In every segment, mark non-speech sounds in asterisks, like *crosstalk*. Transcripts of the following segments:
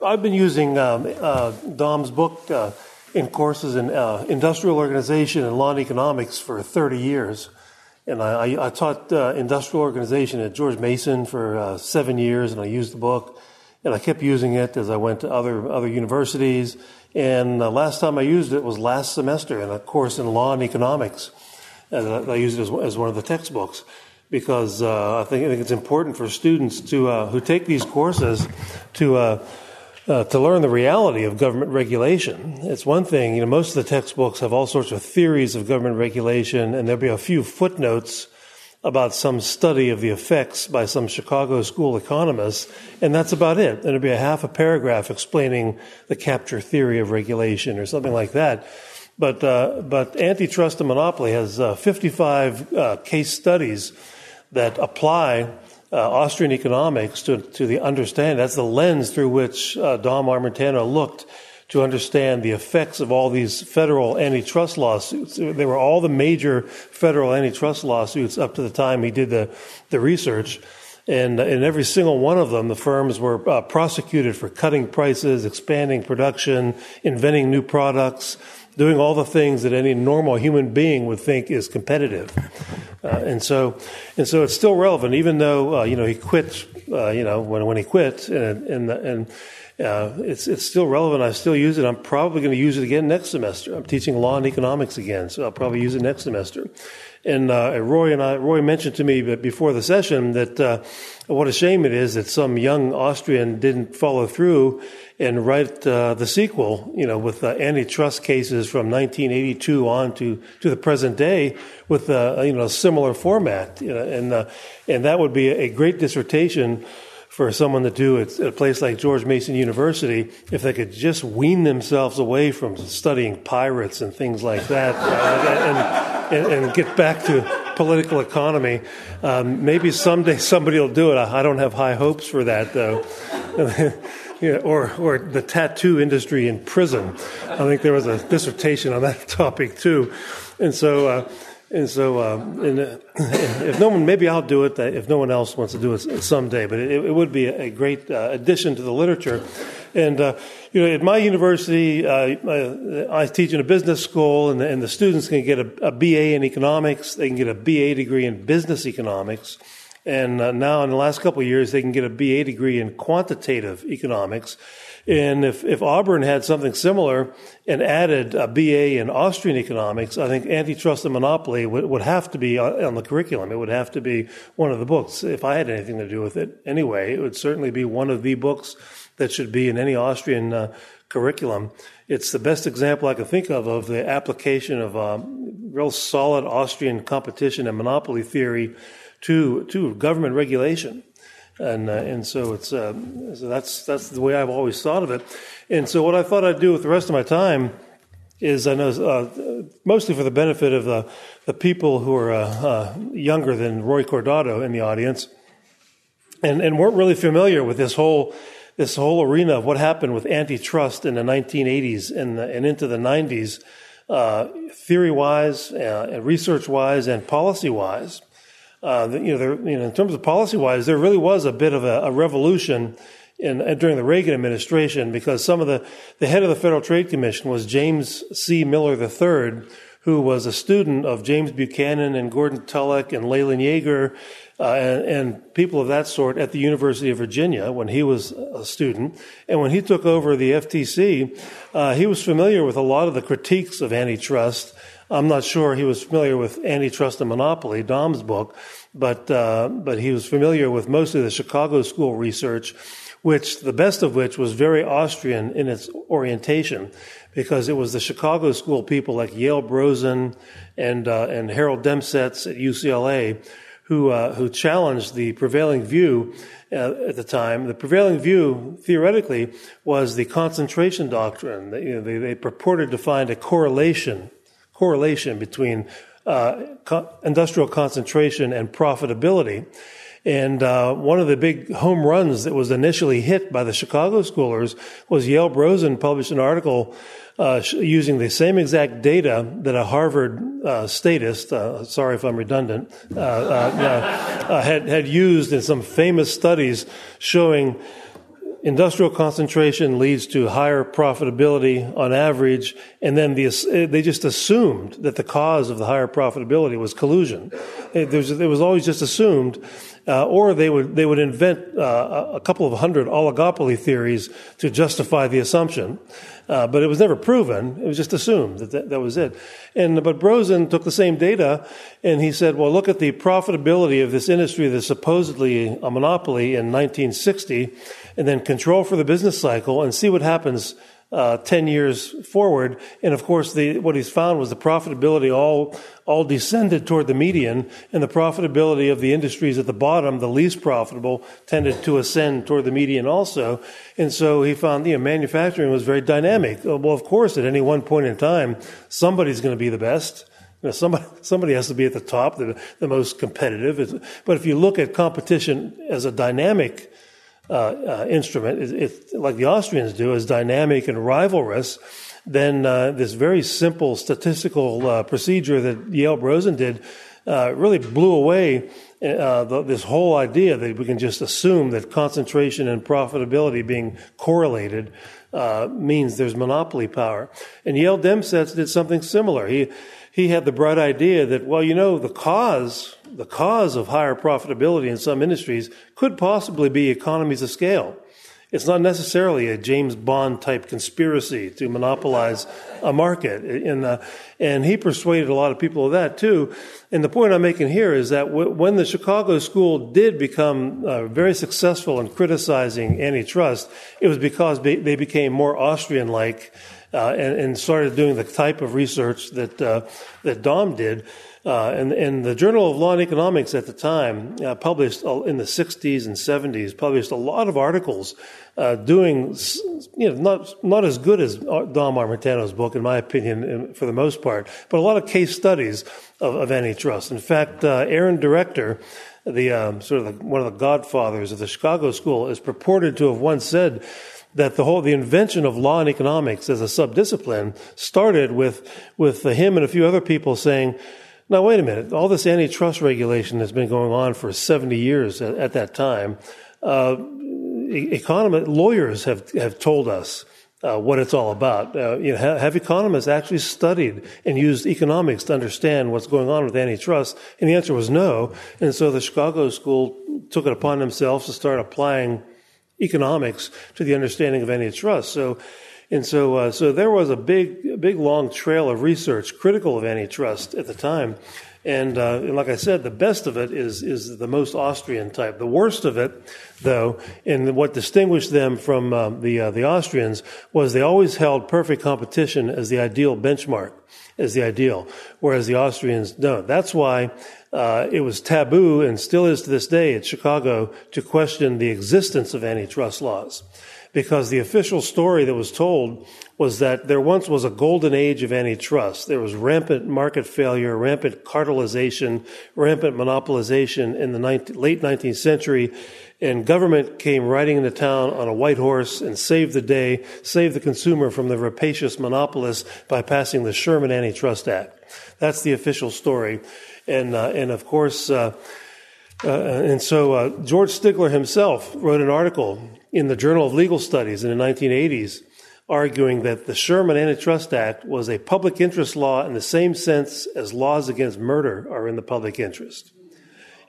I've been using um, uh, Dom's book uh, in courses in uh, industrial organization and law and economics for 30 years. And I, I taught uh, industrial organization at George Mason for uh, seven years, and I used the book. And I kept using it as I went to other, other universities. And the last time I used it was last semester in a course in law and economics. And I used it as, as one of the textbooks because uh, I, think, I think it's important for students to, who take these courses to uh, to learn the reality of government regulation. It's one thing, you know, most of the textbooks have all sorts of theories of government regulation, and there'll be a few footnotes about some study of the effects by some Chicago school economists, and that's about it. And it'll be a half a paragraph explaining the capture theory of regulation or something like that. But, uh, but antitrust and monopoly has uh, 55 uh, case studies that apply uh, Austrian economics to, to the understand. That's the lens through which uh, Dom Armentano looked to understand the effects of all these federal antitrust lawsuits. They were all the major federal antitrust lawsuits up to the time he did the, the research. And in every single one of them, the firms were uh, prosecuted for cutting prices, expanding production, inventing new products, doing all the things that any normal human being would think is competitive. Uh, and so, and so it's still relevant, even though uh, you know he quit. Uh, you know when when he quit, and and, and uh, it's it's still relevant. I still use it. I'm probably going to use it again next semester. I'm teaching law and economics again, so I'll probably use it next semester. And uh, Roy and I, Roy mentioned to me before the session that uh, what a shame it is that some young Austrian didn't follow through and write uh, the sequel, you know, with uh, antitrust cases from 1982 on to, to the present day with uh, you know a similar format, you know, and uh, and that would be a great dissertation for someone to do at a place like George Mason University if they could just wean themselves away from studying pirates and things like that and, and, and, get back to political economy. Um, maybe someday somebody will do it. I don't have high hopes for that, though. *laughs* or, or the tattoo industry in prison. I think there was a dissertation on that *laughs* topic, too. And so, uh, and so, uh, and, uh, if no one, maybe I'll do it. Uh, if no one else wants to do it someday, but it, it would be a great uh, addition to the literature. And uh, you know, at my university, uh, I teach in a business school, and the, and the students can get a, a, BA in economics. They can get a BA degree in business economics, and now in the last couple of years, they can get a BA degree in quantitative economics. And if, if Auburn had something similar and added a BA in Austrian economics, I think antitrust and monopoly would, would have to be on the curriculum. It would have to be one of the books. If I had anything to do with it anyway, it would certainly be one of the books that should be in any Austrian uh, curriculum. It's the best example I can think of of the application of um, real solid Austrian competition and monopoly theory to to government regulation and uh, and so it's uh, so that's that's the way I've always thought of it. And so what I thought I'd do with the rest of my time is I know uh, mostly for the benefit of the the people who are uh, uh, younger than Roy Cordato in the audience, and and weren't really familiar with this whole this whole arena of what happened with antitrust in the 1980s and and into the 90s, uh, theory wise, research wise, and policy wise uh, you know, you know, in terms of policy wise, there really was a bit of a, a revolution in, uh, during the Reagan administration because some of the, the head of the Federal Trade Commission was James C. Miller III, who was a student of James Buchanan and Gordon Tullock and Leland Yeager uh, and, and, people of that sort at the University of Virginia when he was a student. And when he took over the FTC, uh, he was familiar with a lot of the critiques of antitrust I'm not sure he was familiar with Antitrust and Monopoly, Dom's book, but, uh, but he was familiar with most of the Chicago school research, which the best of which was very Austrian in its orientation, because it was the Chicago school people like Yale Brozen and, uh, and Harold Demsetz at UCLA who, uh, who challenged the prevailing view uh, at the time. The prevailing view, theoretically, was the concentration doctrine. They, you know, they, they purported to find a correlation correlation between uh, co- industrial concentration and profitability. And uh, one of the big home runs that was initially hit by the Chicago schoolers was Yale Brozen published an article uh, using the same exact data that a Harvard uh, statist, uh, sorry if I'm redundant, uh, uh, had, had used in some famous studies showing industrial concentration leads to higher profitability on average, and then the, they just assumed that the cause of the higher profitability was collusion. It, it was always just assumed, uh, or they would they would invent uh, a couple of hundred oligopoly theories to justify the assumption. Uh, but it was never proven. It was just assumed that, that that was it. And but Brozen took the same data and he said, "Well, look at the profitability of this industry that's supposedly a monopoly in 1960, and then control for the business cycle and see what happens uh, 10 years forward. And of course, the, what he's found was the profitability all, all descended toward the median, and the profitability of the industries at the bottom, the least profitable, tended to ascend toward the median also. And so he found, you know, manufacturing was very dynamic. Well, of course, at any one point in time, somebody's going to be the best. You know, somebody, somebody has to be at the top, the, the most competitive. But if you look at competition as a dynamic uh, uh, instrument, it, like the Austrians do, is dynamic and rivalrous, then uh, this very simple statistical uh, procedure that Yale Brozen did uh, really blew away uh, the, this whole idea that we can just assume that concentration and profitability being correlated means there's monopoly power. And Yale Demsetz did something similar. He he had the bright idea that, well, you know, the cause, the cause of higher profitability in some industries could possibly be economies of scale. It's not necessarily a James Bond type conspiracy to monopolize a market. And, uh, and he persuaded a lot of people of that too. And the point I'm making here is that w- when the Chicago school did become uh, very successful in criticizing antitrust, it was because they became more Austrian like uh, and, and, started doing the type of research that uh, that Dom did. Uh, and, and, the Journal of Law and Economics at the time uh, published in the 60s and 70s published a lot of articles uh, doing you know not not as good as Dom Armentano's book in my opinion for the most part, but a lot of case studies of, of antitrust. In fact, uh, Aaron Director the um, sort of the, one of the godfathers of the Chicago School, is purported to have once said that the whole the invention of law and economics as a subdiscipline started with with him and a few other people saying, "Now wait a minute, all this antitrust regulation has been going on for 70 years at, at that time. Uh, economists, lawyers have have told us." Uh, what it's all about. Uh, you know, have, have, economists actually studied and used economics to understand what's going on with antitrust? And the answer was no. And so the Chicago School took it upon themselves to start applying economics to the understanding of antitrust. So, and so, uh, so there was a big, big long trail of research critical of antitrust at the time. And, uh, and, like I said, the best of it is is the most Austrian type. The worst of it, though, and what distinguished them from uh, the uh, the Austrians was they always held perfect competition as the ideal benchmark, as the ideal, whereas the Austrians don't. That's why uh, it was taboo and still is to this day at Chicago to question the existence of antitrust laws. Because the official story that was told was that there once was a golden age of antitrust. There was rampant market failure, rampant cartelization, rampant monopolization in the 19, late 19th century, and government came riding into town on a white horse and saved the day, saved the consumer from the rapacious monopolists by passing the Sherman Antitrust Act. That's the official story and uh, and of course, uh, uh, and so uh, George Stigler himself wrote an article in the Journal of Legal Studies in the 1980s, arguing that the Sherman Antitrust Act was a public interest law in the same sense as laws against murder are in the public interest.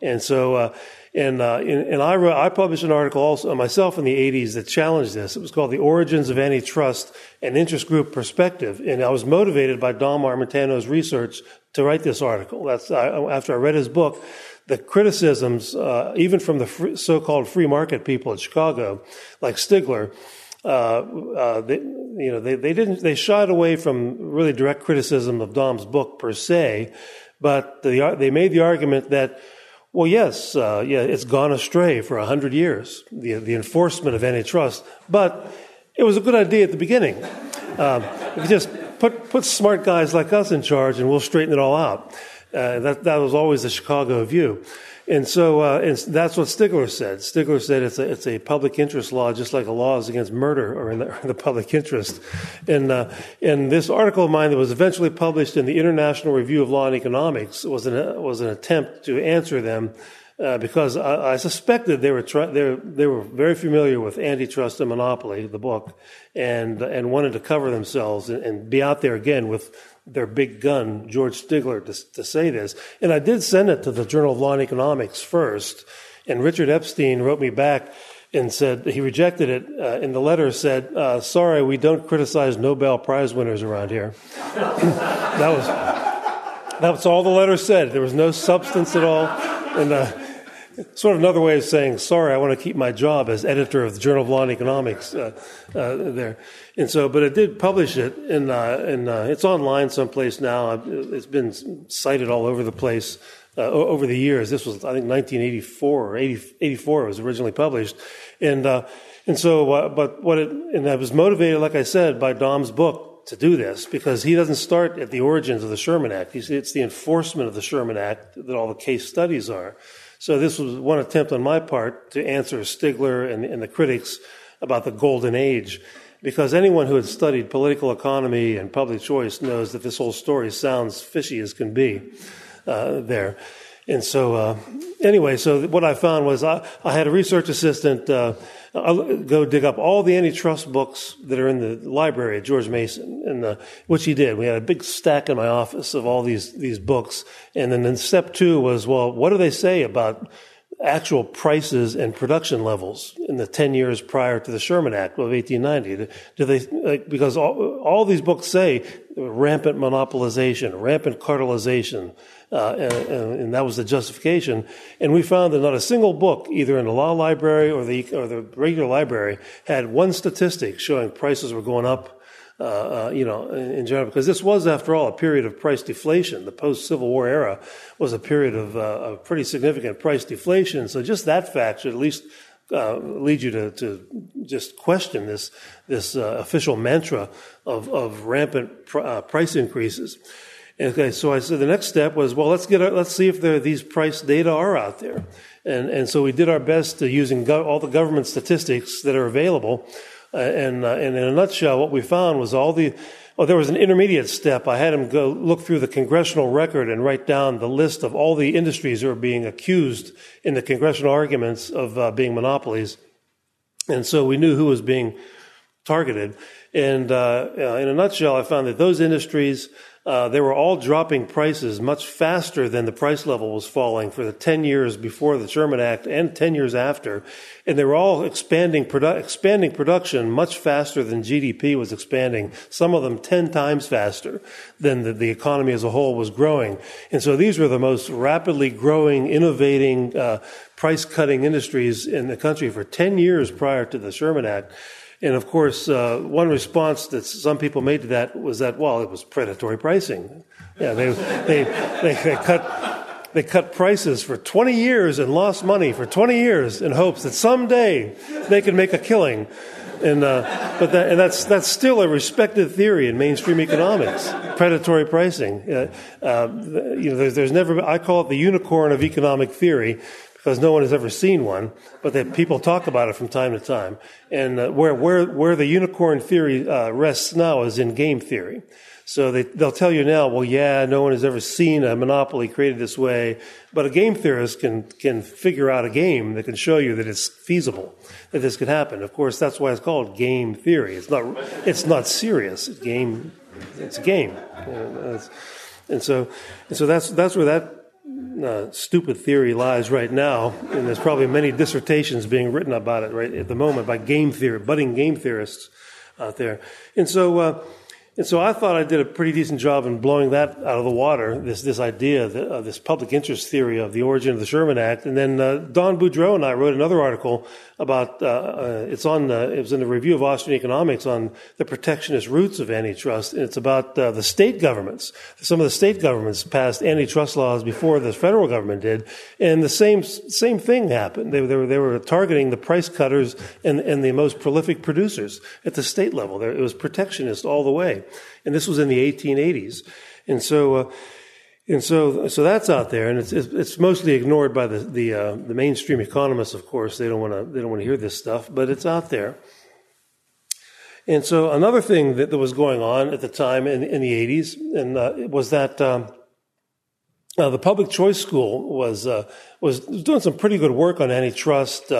And so, uh, and, uh, and, I, wrote, I published an article also myself in the 80s that challenged this. It was called The Origins of Antitrust and Interest Group Perspective. And I was motivated by Dom Armentano's research to write this article. That's after I read his book. The criticisms, uh, even from the free, so-called free market people in Chicago, like Stigler, uh, uh, they, you know, they, they didn't, they shied away from really direct criticism of Dom's book per se, but the, they made the argument that, well, yes, uh, yeah, it's gone astray for a hundred years, the, the enforcement of antitrust, but it was a good idea at the beginning. Um, just put, put smart guys like us in charge and we'll straighten it all out. Uh, that, that was always the Chicago view. And so uh, and that's what Stigler said. Stigler said it's a, it's a public interest law, just like a law is against murder or in the, *laughs* the public interest. And, uh, and this article of mine that was eventually published in the International Review of Law and Economics was an, was an attempt to answer them uh, because I, I, suspected they were they, they were very familiar with antitrust and monopoly, the book, and and wanted to cover themselves and, and be out there again with their big gun, George Stigler, to, to say this. And I did send it to the Journal of Law and Economics first, and Richard Epstein wrote me back and said he rejected it. Uh, in the letter, said, uh, "Sorry, we don't criticize Nobel Prize winners around here." *laughs* that was that was all the letter said. There was no substance at all, and. Uh, sort of another way of saying, sorry, I want to keep my job as editor of the Journal of Law and Economics uh, uh, there. And so, but it did publish it, and, uh, and uh, it's online someplace now. It's been cited all over the place uh, over the years. This was, I think, 1984 or 80, 84 it was originally published. And, uh, and so, but what it, and I was motivated, like I said, by Dom's book to do this because he doesn't start at the origins of the Sherman Act. He's, it's the enforcement of the Sherman Act that all the case studies are. So this was one attempt on my part to answer Stigler and, and the critics about the golden age. Because anyone who had studied political economy and public choice knows that this whole story sounds fishy as can be uh, there. And so, uh, anyway, so what I found was I, I had a research assistant uh, go dig up all the antitrust books that are in the library at George Mason, and uh, which he did. We had a big stack in my office of all these these books, and then, then step two was, well, what do they say about actual prices and production levels in the 10 years prior to the Sherman Act of 1890? Do they, like, because all, all these books say rampant monopolization, rampant cartelization, uh, and, and, that was the justification. And we found that not a single book, either in the law library or the, or the regular library, had one statistic showing prices were going up uh, uh, you know, in, general, because this was, after all, a period of price deflation. The post-Civil War era was a period of, uh, of pretty significant price deflation. So just that fact should at least uh, lead you to, to just question this this uh, official mantra of, of rampant pr- uh, price increases. Okay, so I said the next step was, well, let's get, our, let's see if there, these price data are out there. And, and so we did our best to using go, all the government statistics that are available. Uh, and, uh, and in a nutshell, what we found was all the, oh, there was an intermediate step. I had him go look through the congressional record and write down the list of all the industries that were being accused in the congressional arguments of uh, being monopolies. And so we knew who was being targeted. And uh, in a nutshell, I found that those industries uh, they were all dropping prices much faster than the price level was falling for the 10 years before the Sherman Act and 10 years after. And they were all expanding, produ- expanding production much faster than GDP was expanding, some of them 10 times faster than the, the economy as a whole was growing. And so these were the most rapidly growing, innovating, uh, price cutting industries in the country for 10 years prior to the Sherman Act. And of course, uh, one response that some people made to that was that, well, it was predatory pricing. Yeah, they, they, they, they, cut, they cut prices for 20 years and lost money for 20 years in hopes that someday they could make a killing. And, uh, but that, and that's, that's still a respected theory in mainstream economics, predatory pricing. Uh, uh, you know, there's, there's never, I call it the unicorn of economic theory because no one has ever seen one, but that people talk about it from time to time. And uh, where, where, where the unicorn theory uh, rests now is in game theory. So they, they'll tell you now, well, yeah, no one has ever seen a monopoly created this way, but a game theorist can, can figure out a game that can show you that it's feasible, that this could happen. Of course, that's why it's called game theory. It's not, it's not serious. It's game, it's a game. And so, and so that's, that's where that uh, stupid theory lies right now, and there's probably many dissertations being written about it right at the moment by game theory, budding game theorists out there. And so, uh, and so I thought I did a pretty decent job in blowing that out of the water, this, this idea, that, uh, this public interest theory of the origin of the Sherman Act. And then uh, Don Boudreaux and I wrote another article about, uh, uh it's on, the, it was in the Review of Austrian Economics on the protectionist roots of antitrust. And it's about uh, the state governments. Some of the state governments passed antitrust laws before the federal government did. And the same, same thing happened. They, they, were, they were targeting the price cutters and, and the most prolific producers at the state level. There, it was protectionist all the way and this was in the 1880s. And so, uh, and so, so that's out there, and it's it's mostly ignored by the the, uh, the mainstream economists. Of course, they don't want to they don't want to hear this stuff, but it's out there. And so, another thing that, that was going on at the time in, in the 80s, and uh, was that um, uh, the Public Choice School was uh, was doing some pretty good work on antitrust.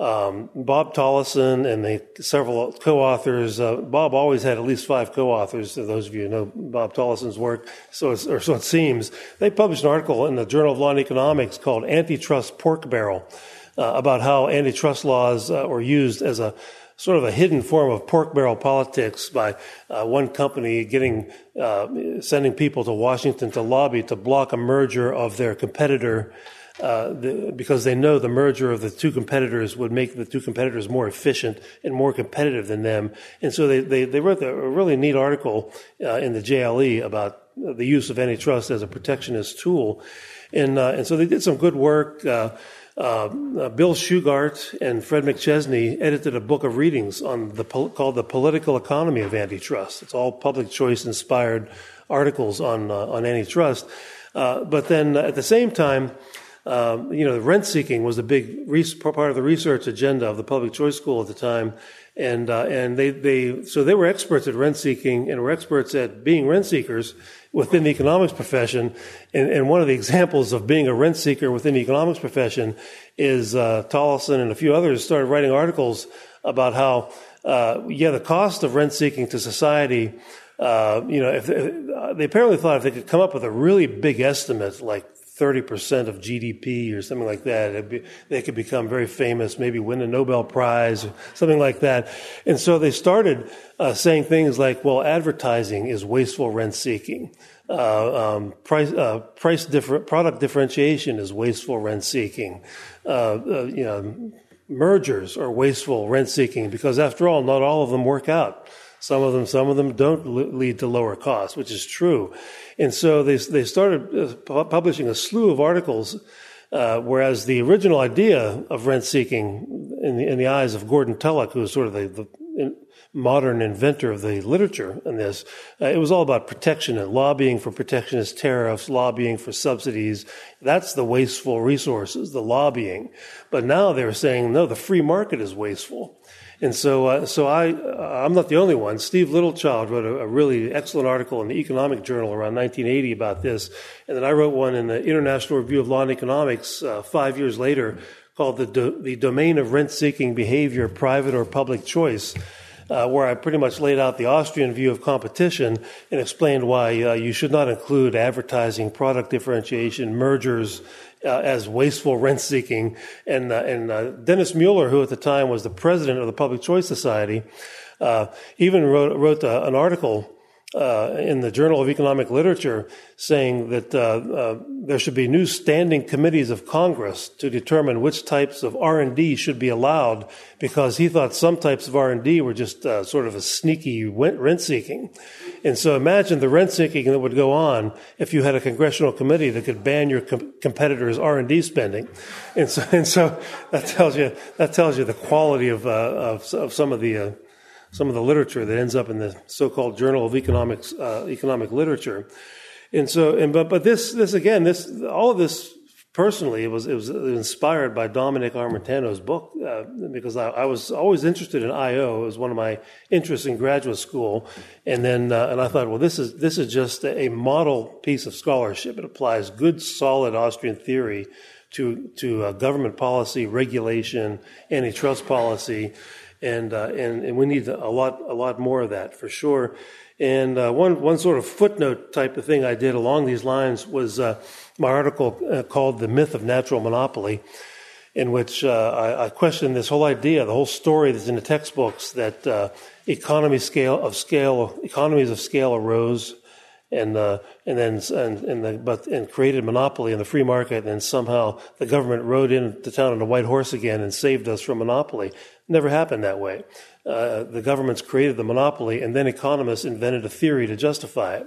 Um, Bob Tollison and the several co-authors. Uh, Bob always had at least five co-authors. Those of you who know Bob Tollison's work, so or so it seems. They published an article in the Journal of Law and Economics called "Antitrust Pork Barrel" uh, about how antitrust laws uh, were used as a sort of a hidden form of pork barrel politics by uh, one company getting uh, sending people to Washington to lobby to block a merger of their competitor uh, the, because they know the merger of the two competitors would make the two competitors more efficient and more competitive than them. And so they, they, they wrote a really neat article uh, in the JLE about the use of antitrust as a protectionist tool. And, uh, and so they did some good work. Uh, uh, Bill Shugart and Fred McChesney edited a book of readings on the called "The Political Economy of Antitrust." It's all public choice inspired articles on on antitrust. but then at the same time, um, you know, rent seeking was a big part of the research agenda of the public choice school at the time. And, uh, and they, they, so they were experts at rent seeking and were experts at being rent seekers within the economics profession. And, and one of the examples of being a rent seeker within the economics profession is, uh, and a few others started writing articles about how, uh, yeah, the cost of rent seeking to society uh, you know, if they, they, apparently thought if they could come up with a really big estimate, like 30% of GDP or something like that. Be, they could become very famous, maybe win a Nobel Prize something like that. And so they started uh, saying things like, well, advertising is wasteful rent seeking. Uh, um, price, uh, price differ- product differentiation is wasteful rent seeking. Uh, uh, you know, mergers are wasteful rent seeking because after all, not all of them work out. Some of them, some of them don't lead to lower costs, which is true. And so they, they started uh, publishing a slew of articles, uh, whereas the original idea of rent seeking, in the, in the eyes of Gordon Tullock, who was sort of the, the modern inventor of the literature in this, uh, it was all about protection and lobbying for protectionist tariffs, lobbying for subsidies. That's the wasteful resources, the lobbying. But now they're saying, no, the free market is wasteful. And so, uh, so I, uh, I'm not the only one. Steve Littlechild wrote a, a, really excellent article in the Economic Journal around 1980 about this. And then I wrote one in the International Review of Law and Economics uh, five years later called the, Do- the Domain of Rent Seeking Behavior, Private or Public Choice. Uh, where I pretty much laid out the Austrian view of competition and explained why uh, you should not include advertising, product differentiation, mergers, uh, as wasteful rent seeking. And, uh, and uh, Dennis Mueller, who at the time was the president of the Public Choice Society, uh, even wrote, wrote uh, an article uh, in the Journal of Economic Literature saying that there should be new standing committees of Congress to determine which types of R&D should be allowed because he thought some types of R&D were just sort of a sneaky rent seeking. And so imagine the rent seeking that would go on if you had a congressional committee that could ban your com- competitors' R&D spending. And so, and so that tells you, that tells you the quality of, uh, of, of some of the uh, some of the literature that ends up in the so-called Journal of Economics, uh, Economic Literature. And so, and but but this this again, this all of this personally, it was it was inspired by Dominick Armentano's book uh, because I, I, was always interested in I/O. It was one of my interests in graduate school, and then uh, and I thought, well, this is this is just a model piece of scholarship. It applies good, solid Austrian theory to to uh, government policy, regulation, antitrust policy and uh, and and we need a lot a lot more of that for sure. And uh, one one sort of footnote type of thing I did along these lines was uh, my article uh, called "The Myth of Natural Monopoly," in which uh, I, I questioned this whole idea, the whole story that's in the textbooks that economy scale of scale economies of scale arose and uh, and then and, and the, but and created monopoly in the free market, and then somehow the government rode into town on a white horse again and saved us from monopoly. Never happened that way. Uh, the governments created the monopoly, and then economists invented a theory to justify it.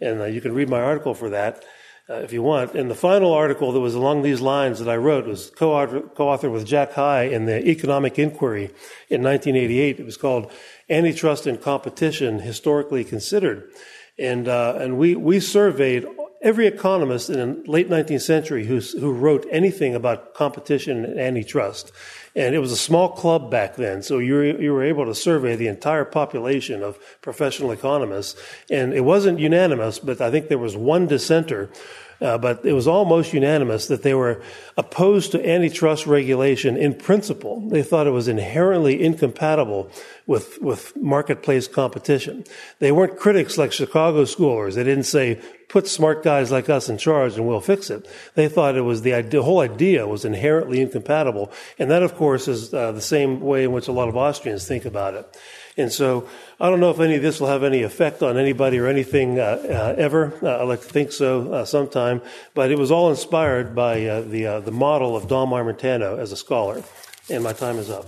And uh, you can read my article for that uh, if you want. And the final article that was along these lines that I wrote was co-authored with Jack High in the Economic Inquiry in 1988. It was called Antitrust and Competition Historically Considered. And, uh, and we, we surveyed every economist in the late 19th century who, who wrote anything about competition and antitrust. And it was a small club back then, so you were, you were able to survey the entire population of professional economists. And it wasn't unanimous, but I think there was one dissenter uh, but it was almost unanimous that they were opposed to antitrust regulation in principle. They thought it was inherently incompatible with, with marketplace competition. They weren't critics like Chicago schoolers. They didn't say, put smart guys like us in charge and we'll fix it. They thought it was the, idea, the whole idea was inherently incompatible. And that, of course, is uh, the same way in which a lot of Austrians think about it. And so I don't know if any of this will have any effect on anybody or anything uh, uh, ever. Uh, I'd like to think so uh, sometime. But it was all inspired by uh, the, the model of Dom Armentano as a scholar. And my time is up.